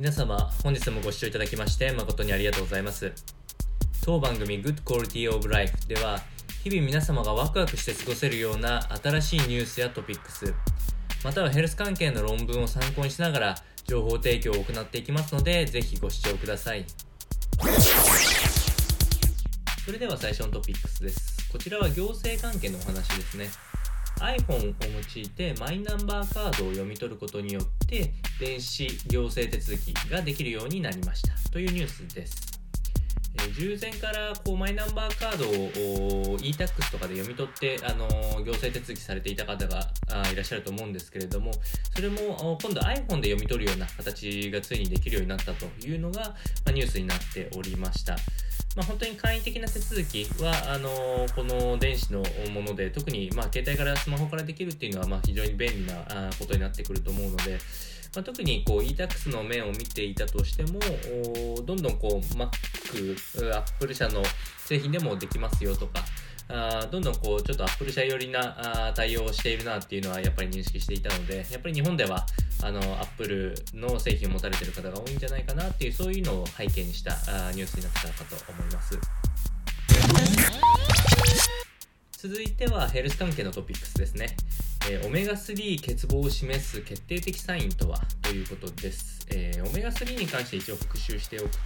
皆様本日もご視聴いただきまして誠にありがとうございます。当番組 Good Quality of Life では日々皆様がワクワクして過ごせるような新しいニュースやトピックスまたはヘルス関係の論文を参考にしながら情報提供を行っていきますのでぜひご視聴ください。それでは最初のトピックスです。こちらは行政関係のお話ですね。iPhone を用いてマイナンバーカードを読み取ることによって電子行政手続きができるようになりましたというニュースです。え、従前からこうマイナンバーカードを e-tax とかで読み取って、あの、行政手続きされていた方がいらっしゃると思うんですけれども、それも今度 iPhone で読み取るような形がついにできるようになったというのが、まあ、ニュースになっておりました。まあ、本当に簡易的な手続きはあのこの電子のもので特にまあ携帯からスマホからできるっていうのはまあ非常に便利なことになってくると思うので、まあ、特にこう e-tax の面を見ていたとしてもどんどんこう Mac、Apple 社の製品でもできますよとかあどんどんこうちょっとアップル社寄りなあ対応をしているなっていうのはやっぱり認識していたのでやっぱり日本ではあのアップルの製品を持たれている方が多いんじゃないかなっていうそういうのを背景にしたあニュースになったかと思います。続いてはヘルス関係のトピックスですね、えー、オメガ3欠乏を示す決定的サインとは？ということです、えー、オメガ3に関して一応復習しておくと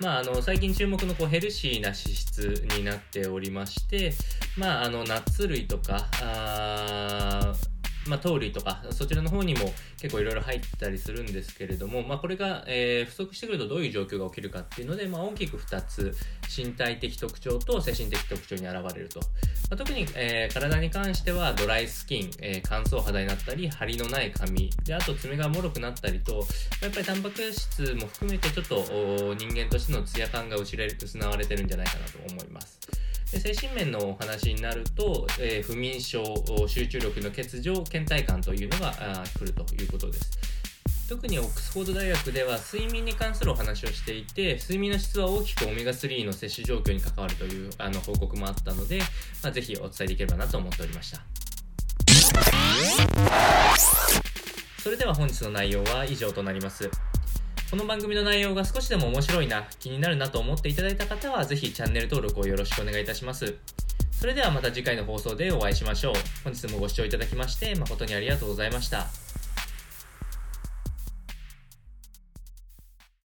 まあ、あの最近注目のこうヘルシーな脂質になっておりまして、まあ、あのナッツ類とかあまあ、糖類とか、そちらの方にも結構いろいろ入ったりするんですけれども、まあ、これが、えー、不足してくるとどういう状況が起きるかっていうので、まあ、大きく2つ、身体的特徴と精神的特徴に現れると。まあ、特に、えー、体に関してはドライスキン、えー、乾燥肌になったり、張りのない髪、で、あと爪がもろくなったりと、やっぱりタンパク質も含めてちょっと人間としてのツヤ感が失われてるんじゃないかなと思います。で精神面のお話になると、えー、不眠症、集中力の欠如、倦怠感というのが来るということです。特にオックスフォード大学では睡眠に関するお話をしていて睡眠の質は大きくオメガ3の摂取状況に関わるというあの報告もあったので、まあ、ぜひお伝えできればなと思っておりましたそれでは本日の内容は以上となりますこの番組の内容が少しでも面白いな、気になるなと思っていただいた方は、ぜひチャンネル登録をよろしくお願いいたします。それではまた次回の放送でお会いしましょう。本日もご視聴いただきまして誠にありがとうございました。